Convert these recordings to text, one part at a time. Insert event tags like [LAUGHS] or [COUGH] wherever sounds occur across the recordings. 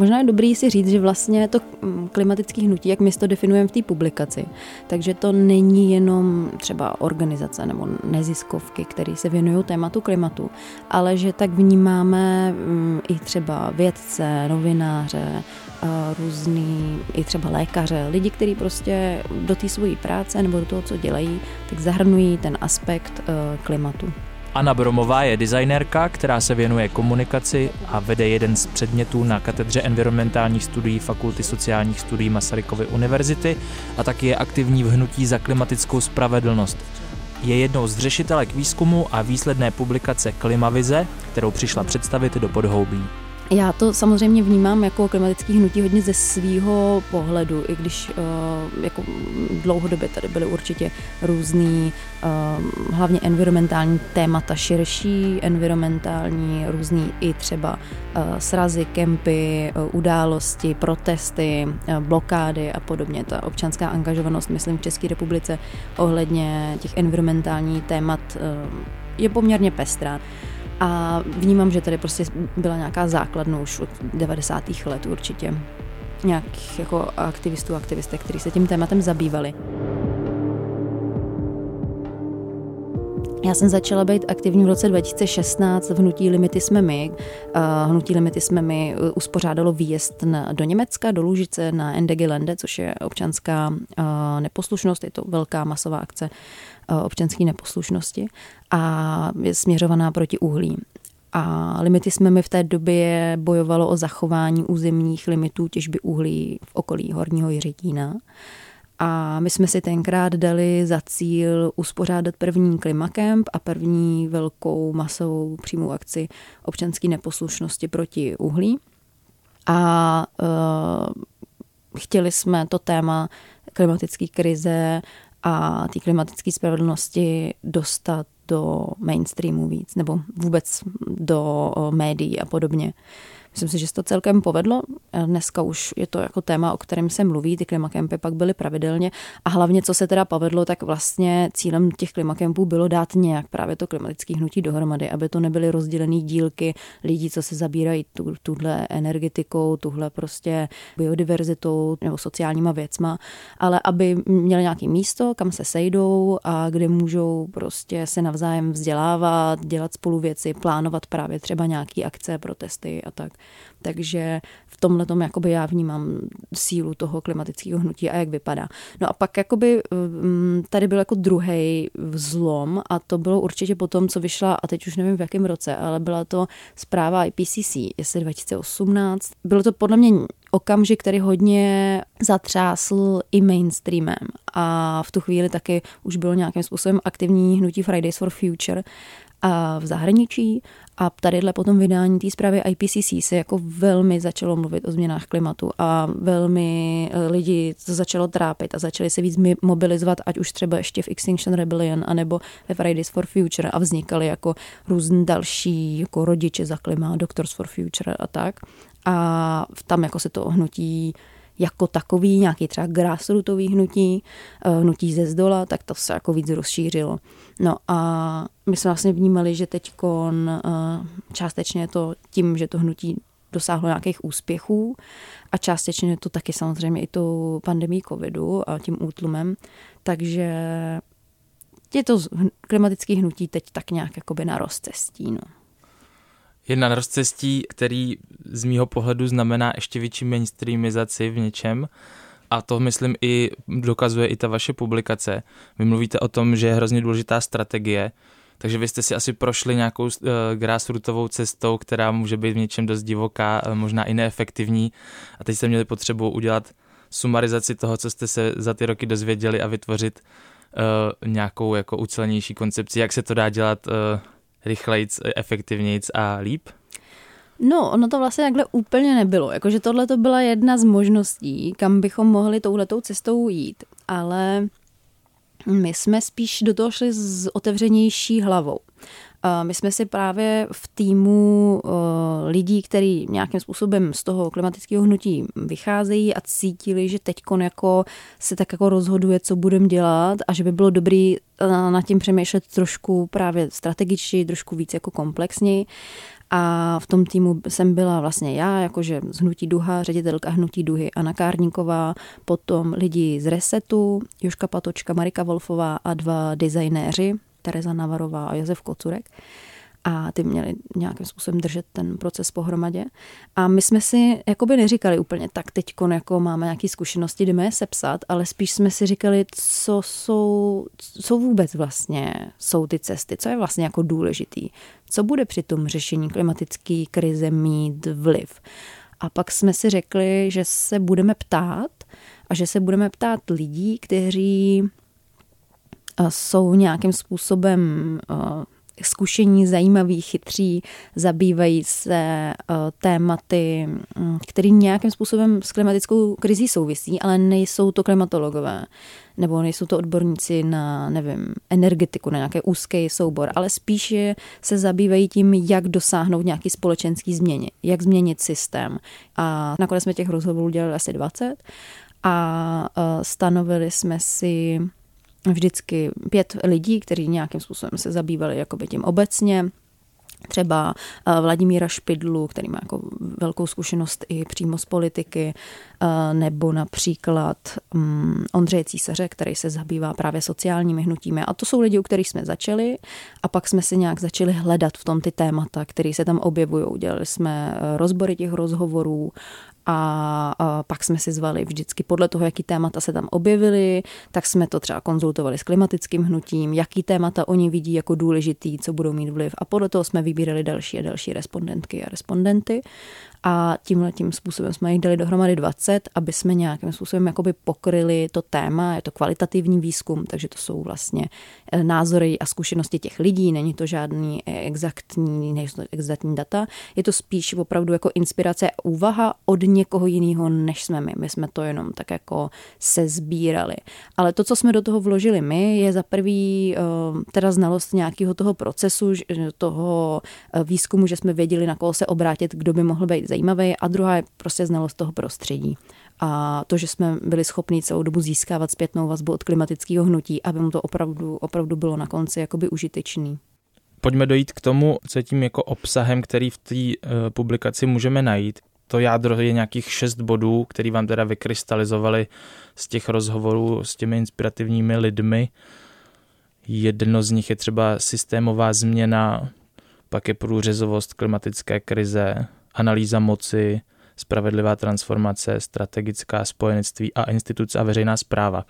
Možná je dobrý si říct, že vlastně to mm, klimatické hnutí, jak my to definujeme v té publikaci, takže to není jenom třeba organizace nebo neziskovky, které se věnují tématu klimatu, ale že tak vnímáme mm, i třeba vědce, novináře, různý, i třeba lékaře, lidi, kteří prostě do té své práce nebo do toho, co dělají, tak zahrnují ten aspekt e, klimatu. Anna Bromová je designérka, která se věnuje komunikaci a vede jeden z předmětů na katedře environmentálních studií Fakulty sociálních studií Masarykovy univerzity a taky je aktivní v hnutí za klimatickou spravedlnost. Je jednou z řešitelek výzkumu a výsledné publikace Klimavize, kterou přišla představit do podhoubí. Já to samozřejmě vnímám jako klimatický hnutí hodně ze svého pohledu, i když uh, jako dlouhodobě tady byly určitě různý, uh, hlavně environmentální témata, širší environmentální, různý i třeba uh, srazy, kempy, události, protesty, blokády a podobně. Ta občanská angažovanost, myslím, v České republice ohledně těch environmentálních témat je poměrně pestrá. A vnímám, že tady prostě byla nějaká základna už od 90. let určitě. Nějakých jako aktivistů, aktivistek, kteří se tím tématem zabývali. Já jsem začala být aktivní v roce 2016 v Hnutí Limity jsme my. Hnutí Limity jsme my uh, uspořádalo výjezd do Německa, do Lužice na NDG Lende, což je občanská uh, neposlušnost, je to velká masová akce občanské neposlušnosti a je směřovaná proti uhlí. A limity jsme mi v té době bojovalo o zachování územních limitů těžby uhlí v okolí Horního Jiřetína. A my jsme si tenkrát dali za cíl uspořádat první klimakemp a první velkou masovou přímou akci občanské neposlušnosti proti uhlí. A uh, chtěli jsme to téma klimatické krize a té klimatické spravedlnosti dostat do mainstreamu víc, nebo vůbec do médií a podobně. Myslím si, že se to celkem povedlo. Dneska už je to jako téma, o kterém se mluví. Ty klimakempy pak byly pravidelně. A hlavně, co se teda povedlo, tak vlastně cílem těch klimakempů bylo dát nějak právě to klimatické hnutí dohromady, aby to nebyly rozdělené dílky lidí, co se zabírají tu, tuhle energetikou, tuhle prostě biodiverzitou nebo sociálníma věcma, ale aby měli nějaké místo, kam se sejdou a kde můžou prostě se navzájem vzdělávat, dělat spolu věci, plánovat právě třeba nějaké akce, protesty a tak. Takže v tomhle tom jakoby já vnímám sílu toho klimatického hnutí a jak vypadá. No a pak jakoby mm, tady byl jako druhý vzlom a to bylo určitě po tom, co vyšla, a teď už nevím v jakém roce, ale byla to zpráva IPCC, jestli 2018. Bylo to podle mě okamžik, který hodně zatřásl i mainstreamem a v tu chvíli taky už bylo nějakým způsobem aktivní hnutí Fridays for Future a v zahraničí a tadyhle potom vydání té zprávy IPCC se jako velmi začalo mluvit o změnách klimatu a velmi eh, lidi to začalo trápit a začali se víc mobilizovat, ať už třeba ještě v Extinction Rebellion anebo ve Fridays for Future a vznikaly jako různý další jako rodiče za klima, Doctors for Future a tak. A tam jako se to hnutí jako takový, nějaký třeba grassrootový hnutí, eh, hnutí ze zdola, tak to se jako víc rozšířilo. No a my jsme vlastně vnímali, že teď eh, částečně je to tím, že to hnutí dosáhlo nějakých úspěchů a částečně je to taky samozřejmě i tou pandemí covidu a tím útlumem, takže je to klimatické hnutí teď tak nějak jakoby na rozcestí. No jedna na rozcestí, který z mýho pohledu znamená ještě větší mainstreamizaci v něčem. A to, myslím, i dokazuje i ta vaše publikace. Vy mluvíte o tom, že je hrozně důležitá strategie, takže vy jste si asi prošli nějakou uh, grassrootovou cestou, která může být v něčem dost divoká, uh, možná i neefektivní. A teď jste měli potřebu udělat sumarizaci toho, co jste se za ty roky dozvěděli a vytvořit uh, nějakou jako ucelenější koncepci, jak se to dá dělat uh, rychlejc, efektivnějc a líp? No, ono to vlastně takhle úplně nebylo. Jakože tohle to byla jedna z možností, kam bychom mohli touhletou cestou jít. Ale my jsme spíš do toho šli s otevřenější hlavou. My jsme si právě v týmu lidí, kteří nějakým způsobem z toho klimatického hnutí vycházejí a cítili, že teď jako se tak jako rozhoduje, co budeme dělat a že by bylo dobré nad tím přemýšlet trošku právě strategičtěji, trošku víc jako komplexněji. A v tom týmu jsem byla vlastně já, jakože z Hnutí Duha, ředitelka Hnutí Duhy Anna Kárníková, potom lidi z Resetu, Joška Patočka, Marika Wolfová a dva designéři, Tereza Navarová a Josef Kocurek a ty měli nějakým způsobem držet ten proces pohromadě. A my jsme si jakoby neříkali úplně tak teď jako máme nějaké zkušenosti, jdeme je sepsat, ale spíš jsme si říkali, co jsou, co vůbec vlastně jsou ty cesty, co je vlastně jako důležitý, co bude při tom řešení klimatické krize mít vliv. A pak jsme si řekli, že se budeme ptát a že se budeme ptát lidí, kteří jsou nějakým způsobem zkušení, zajímaví, chytří, zabývají se eh, tématy, mm, které nějakým způsobem s klimatickou krizí souvisí, ale nejsou to klimatologové nebo nejsou to odborníci na, nevím, energetiku, na nějaký úzký soubor, ale spíše se zabývají tím, jak dosáhnout nějaký společenský změny, jak změnit systém. A nakonec jsme těch rozhovorů dělali asi 20 a eh, stanovili jsme si vždycky pět lidí, kteří nějakým způsobem se zabývali jakoby tím obecně, třeba eh, Vladimíra Špidlu, který má jako velkou zkušenost i přímo z politiky, eh, nebo například mm, Ondřeje Císaře, který se zabývá právě sociálními hnutími. A to jsou lidi, u kterých jsme začali a pak jsme si nějak začali hledat v tom ty témata, které se tam objevují. Udělali jsme eh, rozbory těch rozhovorů, a, a pak jsme si zvali vždycky podle toho, jaký témata se tam objevily, tak jsme to třeba konzultovali s klimatickým hnutím, jaký témata oni vidí jako důležitý, co budou mít vliv. A podle toho jsme vybírali další a další respondentky a respondenty a tímhle tím způsobem jsme jich dali dohromady 20, aby jsme nějakým způsobem jakoby pokryli to téma, je to kvalitativní výzkum, takže to jsou vlastně eh, názory a zkušenosti těch lidí, není to žádný eh, exaktní, nejsou exaktní data, je to spíš opravdu jako inspirace a úvaha od někoho jiného, než jsme my. My jsme to jenom tak jako se sbírali. Ale to, co jsme do toho vložili my, je za prvý eh, teda znalost nějakého toho procesu, toho výzkumu, že jsme věděli, na koho se obrátit, kdo by mohl být zajímavý a druhá je prostě znalost toho prostředí. A to, že jsme byli schopni celou dobu získávat zpětnou vazbu od klimatického hnutí, aby mu to opravdu, opravdu bylo na konci jakoby užitečný. Pojďme dojít k tomu, co je tím jako obsahem, který v té uh, publikaci můžeme najít. To jádro je nějakých šest bodů, který vám teda vykrystalizovali z těch rozhovorů s těmi inspirativními lidmi. Jedno z nich je třeba systémová změna, pak je průřezovost klimatické krize, analýza moci, spravedlivá transformace, strategická spojenectví a instituce a veřejná zpráva.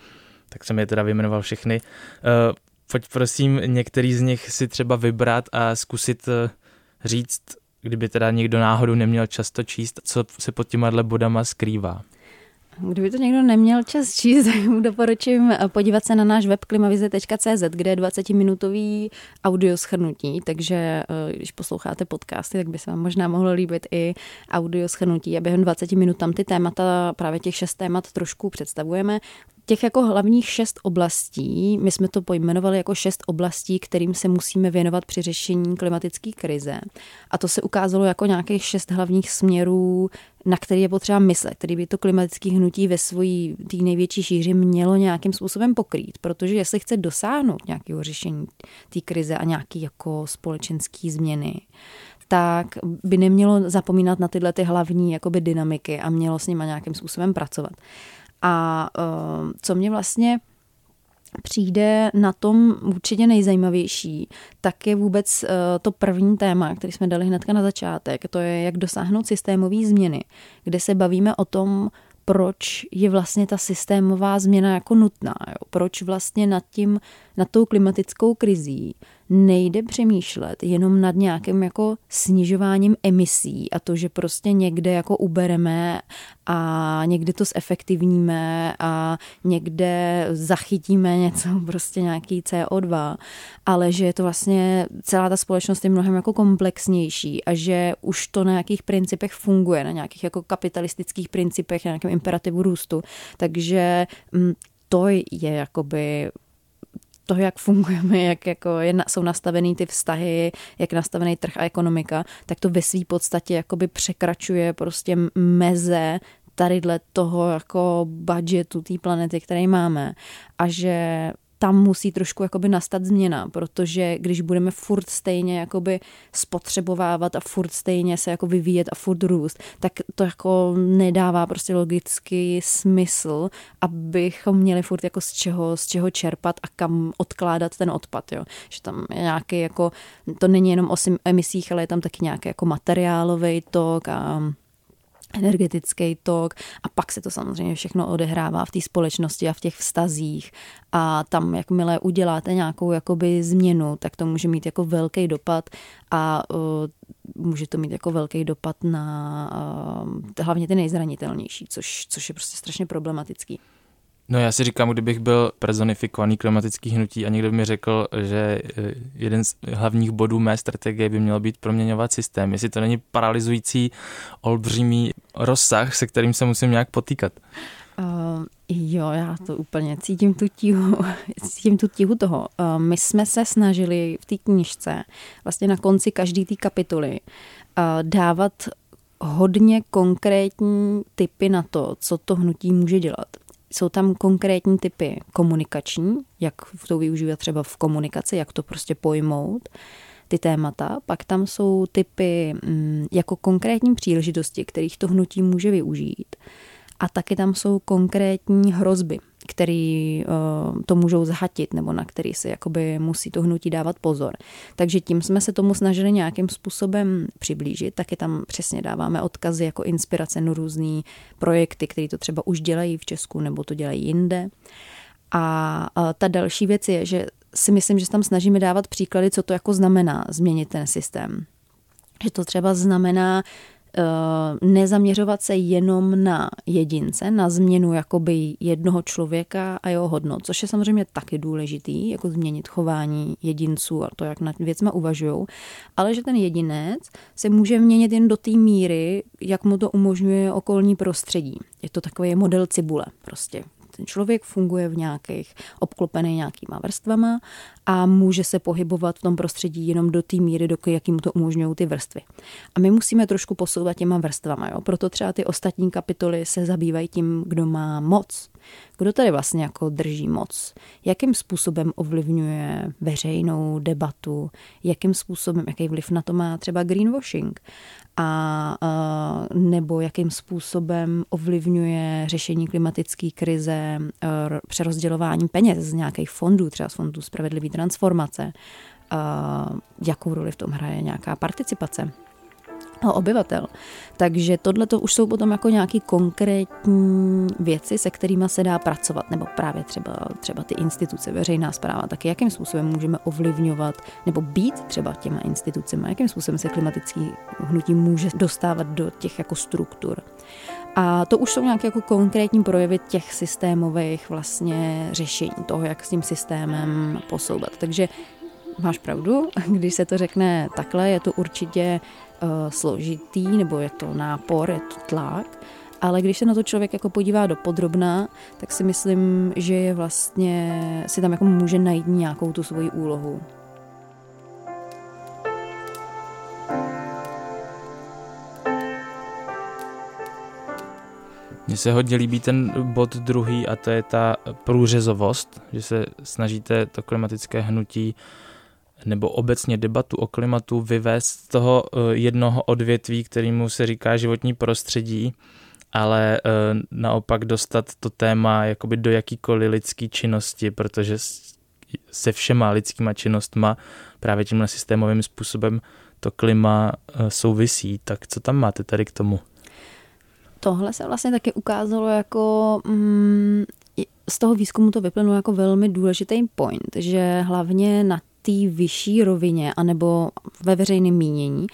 Tak jsem je teda vyjmenoval všechny. Uh, pojď prosím některý z nich si třeba vybrat a zkusit uh, říct, kdyby teda někdo náhodou neměl často číst, co se pod těma bodama skrývá. Kdyby to někdo neměl čas číst, [LAUGHS] tak mu doporučím podívat se na náš web klimavize.cz, kde je 20-minutový audio schrnutí, takže eh, když posloucháte podcasty, tak by se vám možná mohlo líbit i audio schrnutí. A během 20 minut tam ty témata, právě těch šest témat trošku představujeme těch jako hlavních šest oblastí, my jsme to pojmenovali jako šest oblastí, kterým se musíme věnovat při řešení klimatické krize. A to se ukázalo jako nějakých šest hlavních směrů, na který je potřeba myslet, který by to klimatické hnutí ve svojí té největší šíři mělo nějakým způsobem pokrýt. Protože jestli chce dosáhnout nějakého řešení té krize a nějaké jako společenské změny, tak by nemělo zapomínat na tyhle ty hlavní jakoby dynamiky a mělo s nimi nějakým způsobem pracovat. A uh, co mě vlastně přijde na tom určitě nejzajímavější, tak je vůbec uh, to první téma, který jsme dali hnedka na začátek, to je, jak dosáhnout systémové změny, kde se bavíme o tom, proč je vlastně ta systémová změna jako nutná. Jo? Proč vlastně nad tím, nad tou klimatickou krizí nejde přemýšlet jenom nad nějakým jako snižováním emisí a to, že prostě někde jako ubereme a někdy to zefektivníme a někde zachytíme něco, [LAUGHS] prostě nějaký CO2, ale že je to vlastně celá ta společnost je mnohem jako komplexnější a že už to na nějakých principech funguje, na nějakých jako kapitalistických principech, na nějakém imperativu růstu. Takže mm, to je jakoby toho, jak fungujeme, jak jako je, jsou nastavený ty vztahy, jak nastavený trh a ekonomika, tak to ve své podstatě jakoby překračuje prostě meze tadyhle toho jako budgetu té planety, který máme. A že tam musí trošku jakoby nastat změna, protože když budeme furt stejně jakoby spotřebovávat a furt stejně se jako vyvíjet a furt růst, tak to jako nedává prostě logický smysl, abychom měli furt jako z čeho, z čeho čerpat a kam odkládat ten odpad, jo. Že tam je nějaký jako, to není jenom o emisích, ale je tam taky nějaký jako materiálový tok a energetický tok a pak se to samozřejmě všechno odehrává v té společnosti a v těch vztazích a tam, jakmile uděláte nějakou jakoby změnu, tak to může mít jako velký dopad a uh, může to mít jako velký dopad na uh, hlavně ty nejzranitelnější, což, což je prostě strašně problematický. No já si říkám, kdybych byl personifikovaný klimatický hnutí a někdo by mi řekl, že eh, jeden z hlavních bodů mé strategie by měl být proměňovat systém, jestli to není paralyzující olbřímý rozsah, se kterým se musím nějak potýkat. Uh, jo, já to úplně cítím tu tíhu, [LAUGHS] cítím tu tíhu toho. Uh, my jsme se snažili v té knižce, vlastně na konci každé té kapitoly, uh, dávat hodně konkrétní typy na to, co to hnutí může dělat. Jsou tam konkrétní typy komunikační, jak to využívat třeba v komunikaci, jak to prostě pojmout, ty témata. Pak tam jsou typy mm, jako konkrétní příležitosti, kterých to hnutí může využít. A taky tam jsou konkrétní hrozby, který uh, to můžou zhatit nebo na který si jakoby musí to hnutí dávat pozor. Takže tím jsme se tomu snažili nějakým způsobem přiblížit, taky tam přesně dáváme odkazy jako inspirace na různé projekty, které to třeba už dělají v Česku nebo to dělají jinde. A uh, ta další věc je, že si myslím, že tam snažíme dávat příklady, co to jako znamená změnit ten systém. Že to třeba znamená Eh, nezaměřovat se jenom na jedince, na změnu jakoby jednoho člověka a jeho hodnot, což je samozřejmě taky důležitý, jako změnit chování jedinců a to, jak nad věcma uvažují, ale že ten jedinec se může měnit jen do té míry, jak mu to umožňuje okolní prostředí. Je to takový model cibule prostě ten člověk funguje v nějakých, obklopený nějakýma vrstvama a může se pohybovat v tom prostředí jenom do té míry, do jakým to umožňují ty vrstvy. A my musíme trošku posouvat těma vrstvama, jo? proto třeba ty ostatní kapitoly se zabývají tím, kdo má moc. Kdo tady vlastně jako drží moc? Jakým způsobem ovlivňuje veřejnou debatu? Jakým způsobem, jaký vliv na to má třeba greenwashing? A, a nebo jakým způsobem ovlivňuje řešení klimatické krize, přerozdělování peněz z nějakých fondů, třeba z fondů spravedlivý transformace, jakou roli v tom hraje nějaká participace obyvatel. Takže tohle to už jsou potom jako nějaký konkrétní věci, se kterými se dá pracovat, nebo právě třeba, třeba ty instituce, veřejná zpráva, taky jakým způsobem můžeme ovlivňovat nebo být třeba těma institucemi, jakým způsobem se klimatický hnutí může dostávat do těch jako struktur. A to už jsou nějaké jako konkrétní projevy těch systémových vlastně řešení, toho, jak s tím systémem posouvat. Takže máš pravdu, [LAUGHS] když se to řekne takhle, je to určitě uh, složitý, nebo je to nápor, je to tlak, ale když se na to člověk jako podívá do podrobna, tak si myslím, že je vlastně, si tam jako může najít nějakou tu svoji úlohu. Mně se hodně líbí ten bod druhý a to je ta průřezovost, že se snažíte to klimatické hnutí nebo obecně debatu o klimatu vyvést z toho eh, jednoho odvětví, kterýmu se říká životní prostředí, ale eh, naopak dostat to téma jakoby do jakýkoliv lidský činnosti, protože se všema lidskýma činnostma právě tímhle systémovým způsobem to klima eh, souvisí. Tak co tam máte tady k tomu? Tohle se vlastně taky ukázalo jako mm, z toho výzkumu to vyplynulo jako velmi důležitý point, že hlavně na té vyšší rovině anebo ve veřejném mínění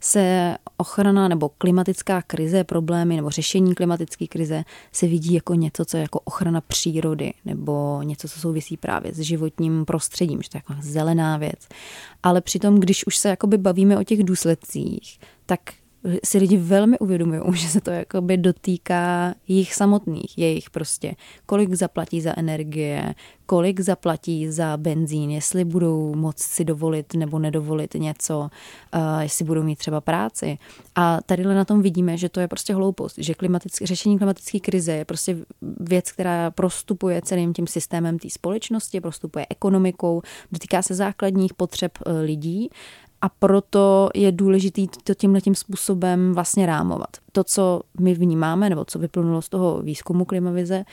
se ochrana nebo klimatická krize, problémy nebo řešení klimatické krize se vidí jako něco, co je jako ochrana přírody nebo něco, co souvisí právě s životním prostředím, že to je jako zelená věc. Ale přitom, když už se jakoby bavíme o těch důsledcích, tak si lidi velmi uvědomují, že se to jakoby dotýká jich samotných, jejich prostě, kolik zaplatí za energie, kolik zaplatí za benzín, jestli budou moct si dovolit nebo nedovolit něco, uh, jestli budou mít třeba práci. A tady na tom vidíme, že to je prostě hloupost, že klimatický, řešení klimatické krize je prostě věc, která prostupuje celým tím systémem té společnosti, prostupuje ekonomikou, dotýká se základních potřeb uh, lidí a proto je důležité to tímhle tím způsobem vlastně rámovat. To, co my vnímáme, nebo co vyplnulo z toho výzkumu klimavize,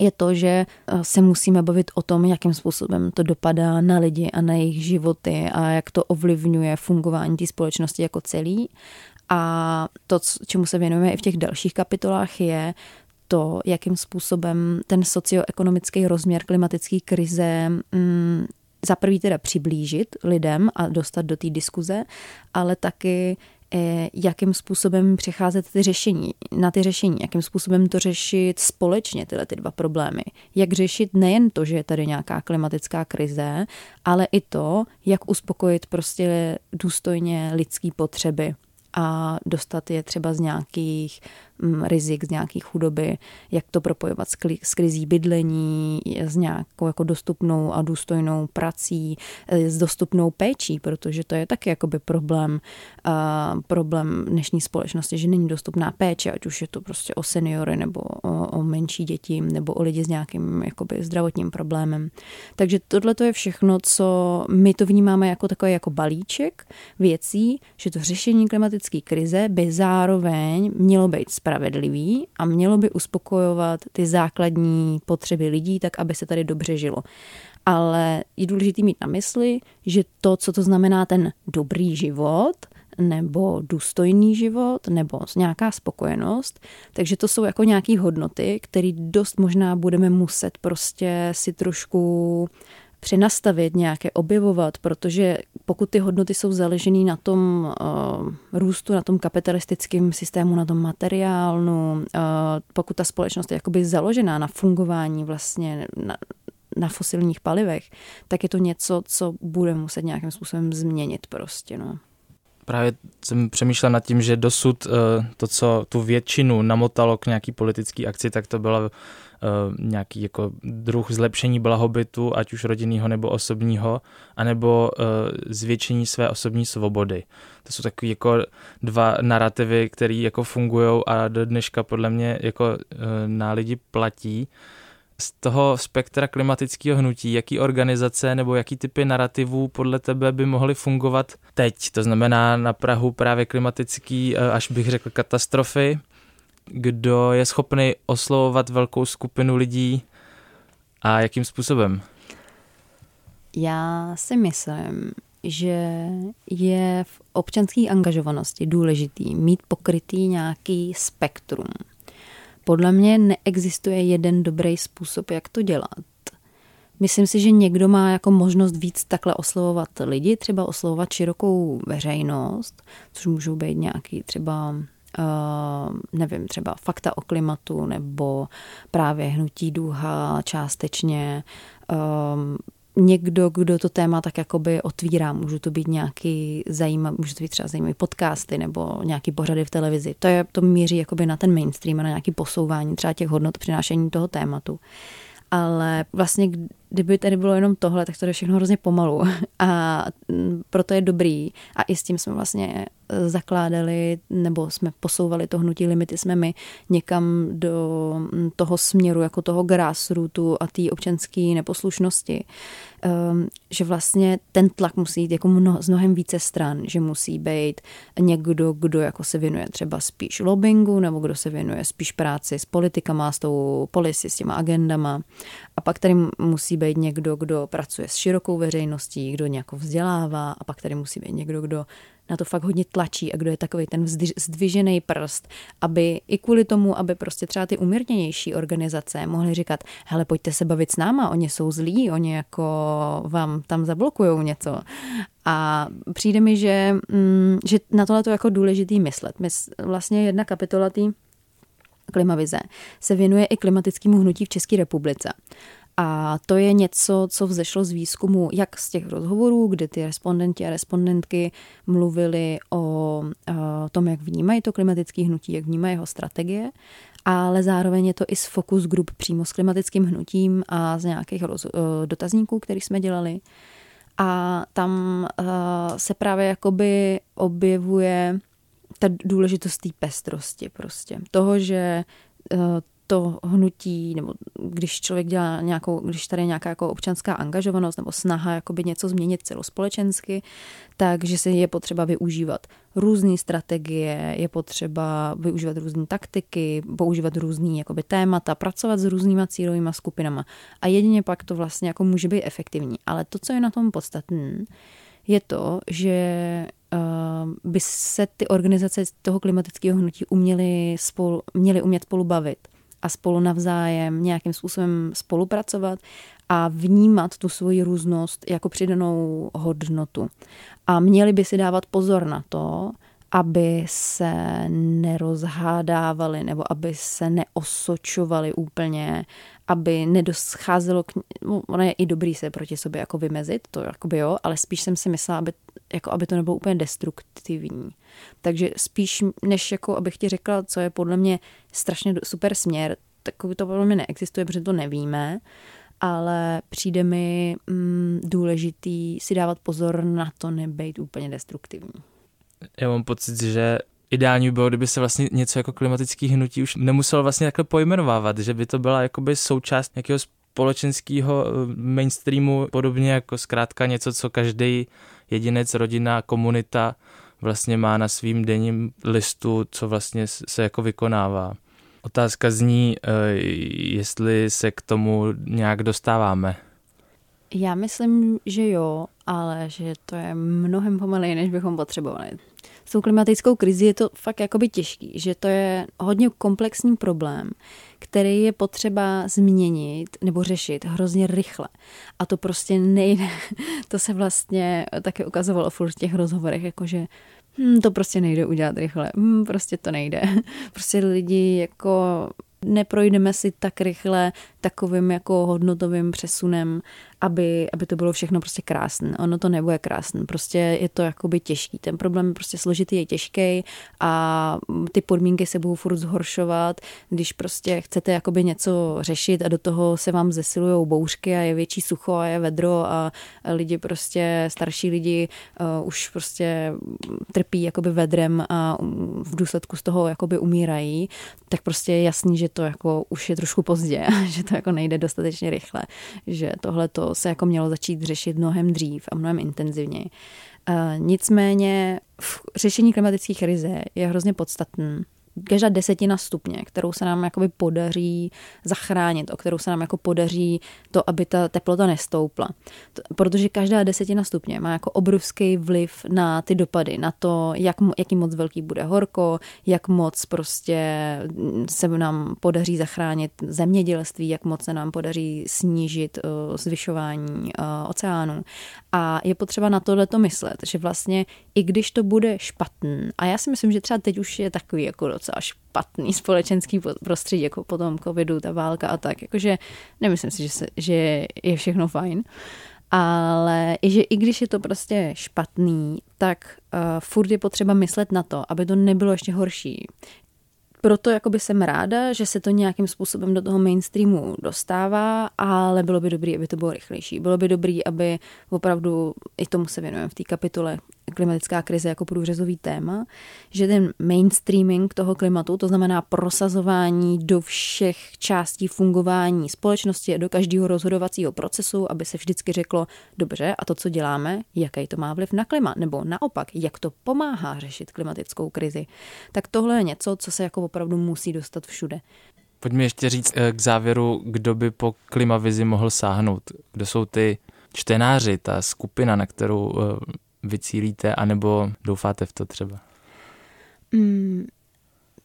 je to, že eh, se musíme bavit o tom, jakým způsobem to dopadá na lidi a na jejich životy a jak to ovlivňuje fungování té společnosti jako celý. A to, čemu se věnujeme i v těch dalších kapitolách, je to, jakým způsobem ten socioekonomický rozměr klimatické krize mm, za prvý teda přiblížit lidem a dostat do té diskuze, ale taky eh, jakým způsobem přecházet ty řešení, na ty řešení, jakým způsobem to řešit společně, tyhle ty dva problémy. Jak řešit nejen to, že je tady nějaká klimatická krize, ale i to, jak uspokojit prostě důstojně lidský potřeby a dostat je třeba z nějakých rizik z nějaké chudoby, jak to propojovat s krizí bydlení, s nějakou jako dostupnou a důstojnou prací, eh, s dostupnou péčí, protože to je taky jakoby problém, uh, problém dnešní společnosti, že není dostupná péče, ať už je to prostě o seniory nebo o, o menší děti nebo o lidi s nějakým jakoby zdravotním problémem. Takže tohle to je všechno, co my to vnímáme jako takový jako balíček věcí, že to řešení klimatické krize by zároveň mělo být spravedlivý a mělo by uspokojovat ty základní potřeby lidí, tak aby se tady dobře žilo. Ale je důležité mít na mysli, že to, co to znamená ten dobrý život, nebo důstojný život, nebo nějaká spokojenost. Takže to jsou jako nějaké hodnoty, které dost možná budeme muset prostě si trošku přenastavit, nějaké objevovat, protože pokud ty hodnoty jsou založené na tom uh, růstu, na tom kapitalistickém systému, na tom materiálnu, uh, pokud ta společnost je jakoby založená na fungování vlastně na, na fosilních palivech, tak je to něco, co bude muset nějakým způsobem změnit prostě, no. Právě jsem přemýšlel nad tím, že dosud uh, to, co tu většinu namotalo k nějaký politický akci, tak to bylo uh, nějaký jako druh zlepšení blahobytu, ať už rodinného nebo osobního, anebo uh, zvětšení své osobní svobody. To jsou takové jako dva narrativy, které jako fungují a do dneška podle mě jako uh, na lidi platí. Z toho spektra klimatického hnutí, jaký organizace nebo jaký typy narrativů podle tebe by mohly fungovat teď? To znamená na Prahu právě klimatický, až bych řekl katastrofy, kdo je schopný oslovovat velkou skupinu lidí a jakým způsobem? Já si myslím, že je v občanské angažovanosti důležitý mít pokrytý nějaký spektrum. Podle mě neexistuje jeden dobrý způsob, jak to dělat. Myslím si, že někdo má jako možnost víc takhle oslovovat lidi, třeba oslovovat širokou veřejnost, což můžou být nějaký třeba nevím, třeba fakta o klimatu nebo právě hnutí duha částečně. Um, někdo, kdo to téma tak jakoby otvírá. Můžu to být nějaký zajímavý, můžu to být třeba zajímavý podcasty nebo nějaký pořady v televizi. To, je, to míří jakoby na ten mainstream a na nějaký posouvání třeba těch hodnot přinášení toho tématu. Ale vlastně, kdyby tady bylo jenom tohle, tak to je všechno hrozně pomalu. [LAUGHS] A proto je dobrý. A i s tím jsme vlastně zakládali nebo jsme posouvali to hnutí limity jsme my někam do toho směru, jako toho grassrootu a té občanské neposlušnosti. Um, že vlastně ten tlak musí jít jako mno, z mnohem více stran, že musí být někdo, kdo jako se věnuje třeba spíš lobbingu, nebo kdo se věnuje spíš práci s politikama, s tou policy, s těma agendama. A pak tady musí být někdo, kdo pracuje s širokou veřejností, kdo nějak vzdělává a pak tady musí být někdo, kdo na to fakt hodně tlačí a kdo je takový ten zdvižený prst, aby i kvůli tomu, aby prostě třeba ty umírněnější organizace mohly říkat, hele, pojďte se bavit s náma, oni jsou zlí, oni jako vám tam zablokují něco. A přijde mi, že, mm, že na tohle to jako důležitý myslet. My vlastně jedna kapitola té klimavize se věnuje i klimatickému hnutí v České republice. A to je něco, co vzešlo z výzkumu, jak z těch rozhovorů, kde ty respondenti a respondentky mluvili o tom, jak vnímají to klimatické hnutí, jak vnímají jeho strategie, ale zároveň je to i z focus group přímo s klimatickým hnutím a z nějakých roz, dotazníků, který jsme dělali. A tam se právě jakoby objevuje ta důležitost té pestrosti prostě. Toho, že to hnutí, nebo když člověk dělá nějakou, když tady je nějaká jako občanská angažovanost nebo snaha jakoby něco změnit celospolečensky, takže se je potřeba využívat různé strategie, je potřeba využívat různé taktiky, používat různé jakoby témata, pracovat s různýma cílovými skupinama. A jedině pak to vlastně jako může být efektivní. Ale to, co je na tom podstatné, je to, že uh, by se ty organizace toho klimatického hnutí uměly, spolu, měly umět spolu bavit a spolu navzájem nějakým způsobem spolupracovat a vnímat tu svoji různost jako přidanou hodnotu. A měli by si dávat pozor na to, aby se nerozhádávali nebo aby se neosočovali úplně, aby nedoscházelo k... No, ono je i dobrý se proti sobě jako vymezit, to jakoby jo, ale spíš jsem si myslela, aby, jako aby to nebylo úplně destruktivní. Takže spíš, než jako abych ti řekla, co je podle mě strašně super směr, takový to podle mě neexistuje, protože to nevíme, ale přijde mi mm, důležitý si dávat pozor na to nebejt úplně destruktivní. Já mám pocit, že ideální by bylo, kdyby se vlastně něco jako klimatický hnutí už nemuselo vlastně takhle pojmenovávat, že by to byla jakoby součást nějakého společenského eh, mainstreamu, podobně jako zkrátka něco, co každý jedinec, rodina, komunita vlastně má na svým denním listu, co vlastně se jako vykonává. Otázka zní, eh, jestli se k tomu nějak dostáváme. Já myslím, že jo, ale že to je mnohem pomaleji, než bychom potřebovali. S tou klimatickou krizi je to fakt jakoby těžký, že to je hodně komplexní problém, který je potřeba změnit nebo řešit hrozně rychle. A to prostě nejde. [LAUGHS] To se vlastně taky ukazovalo v těch rozhovorech, jakože hm, to prostě nejde udělat rychle, hm, prostě to nejde. [LAUGHS] Prostě lidi jako neprojdeme si tak rychle takovým jako hodnotovým přesunem, aby, aby to bylo všechno prostě krásné. Ono to nebude krásné, prostě je to jakoby těžký. Ten problém je prostě složitý, je těžký a ty podmínky se budou furt zhoršovat, když prostě chcete jakoby něco řešit a do toho se vám zesilují bouřky a je větší sucho a je vedro a lidi prostě, starší lidi uh, už prostě trpí jakoby vedrem a v důsledku z toho jakoby umírají, tak prostě je jasný, že to jako už je trošku pozdě, [LAUGHS] že to jako nejde dostatečně rychle, že tohle to se jako mělo začít řešit mnohem dřív a mnohem intenzivněji. Nicméně v řešení klimatické krize je hrozně podstatný každá desetina stupně, kterou se nám jakoby podaří zachránit, o kterou se nám jako podaří to, aby ta teplota nestoupla. Protože každá desetina stupně má jako obrovský vliv na ty dopady, na to, jak, jaký moc velký bude horko, jak moc prostě se nám podaří zachránit zemědělství, jak moc se nám podaří snížit uh, zvyšování uh, oceánu. A je potřeba na tohle to myslet, že vlastně i když to bude špatný, a já si myslím, že třeba teď už je takový jako docela špatný společenský prostředí, jako po tom covidu, ta válka a tak, jakože nemyslím si, že, se, že je všechno fajn, ale i že i když je to prostě špatný, tak uh, furt je potřeba myslet na to, aby to nebylo ještě horší proto jakoby jsem ráda, že se to nějakým způsobem do toho mainstreamu dostává, ale bylo by dobré, aby to bylo rychlejší. Bylo by dobré, aby opravdu, i tomu se věnujeme v té kapitole klimatická krize jako průřezový téma, že ten mainstreaming toho klimatu, to znamená prosazování do všech částí fungování společnosti do každého rozhodovacího procesu, aby se vždycky řeklo, dobře, a to, co děláme, jaký to má vliv na klima, nebo naopak, jak to pomáhá řešit klimatickou krizi, tak tohle je něco, co se jako opravdu musí dostat všude. Pojďme ještě říct eh, k závěru, kdo by po klimavizi mohl sáhnout. Kdo jsou ty čtenáři, ta skupina, na kterou eh, vycílíte, anebo doufáte v to třeba? Mm,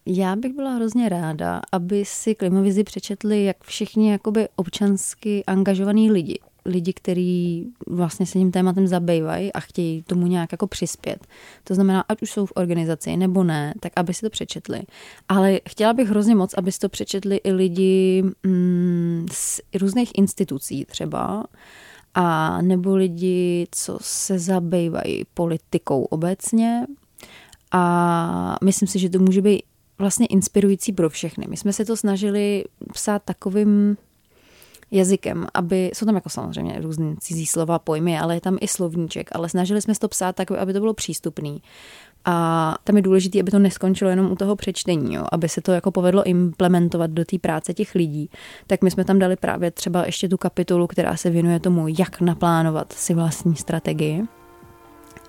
já bych byla hrozně ráda, aby si klimavizi přečetli jak všichni jakoby občansky angažovaní lidi. lidi, kteří vlastně se tím tématem zabývají a chtějí tomu nějak jako přispět. To znamená, ať už jsou v organizaci nebo ne, tak aby si to přečetli. Ale chtěla bych hrozně moc, aby si to přečetli i lidi mm, z různých institucí třeba, a nebo lidi, co se zabývají politikou obecně. A myslím si, že to může být vlastně inspirující pro všechny. My jsme se to snažili psát takovým jazykem, aby, jsou tam jako samozřejmě různé cizí slova, pojmy, ale je tam i slovníček, ale snažili jsme se to psát tak, aby to bylo přístupný. A tam je důležité, aby to neskončilo jenom u toho přečtení, jo? aby se to jako povedlo implementovat do té práce těch lidí. Tak my jsme tam dali právě třeba ještě tu kapitolu, která se věnuje tomu, jak naplánovat si vlastní strategii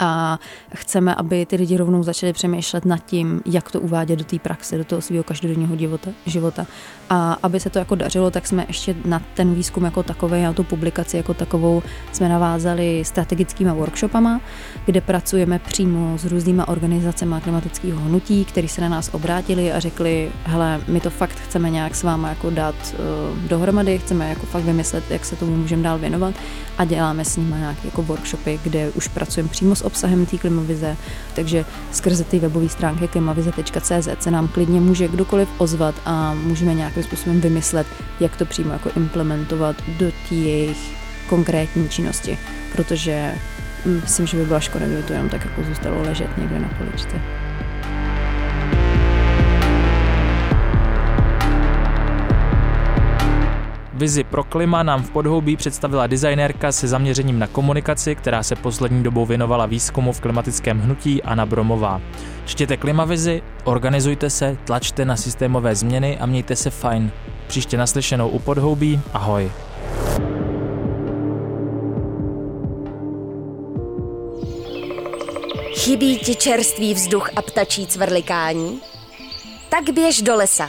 a chceme, aby ty lidi rovnou začali přemýšlet nad tím, jak to uvádět do té praxe, do toho svého každodenního života, života. A aby se to jako dařilo, tak jsme ještě na ten výzkum jako takový a tu publikaci jako takovou jsme navázali strategickýma workshopama, kde pracujeme přímo s různýma organizacemi klimatického hnutí, který se na nás obrátili a řekli, hele, my to fakt chceme nějak s váma jako dát uh, dohromady, chceme jako fakt vymyslet, jak se tomu můžeme dál věnovat a děláme s nimi nějaké jako workshopy, kde už pracujeme přímo s obsahem té klimavize, takže skrze ty webové stránky klimavize.cz se nám klidně může kdokoliv ozvat a můžeme nějakým způsobem vymyslet, jak to přímo jako implementovat do jejich konkrétní činnosti, protože hm, myslím, že by byla škoda, kdyby to jenom tak jako zůstalo ležet někde na poličce. Vizi pro klima nám v podhoubí představila designérka se zaměřením na komunikaci, která se poslední dobou věnovala výzkumu v klimatickém hnutí Anna Bromová. Čtěte klimavizi, organizujte se, tlačte na systémové změny a mějte se fajn. Příště naslyšenou u podhoubí, ahoj. Chybí ti čerstvý vzduch a ptačí cvrlikání? Tak běž do lesa.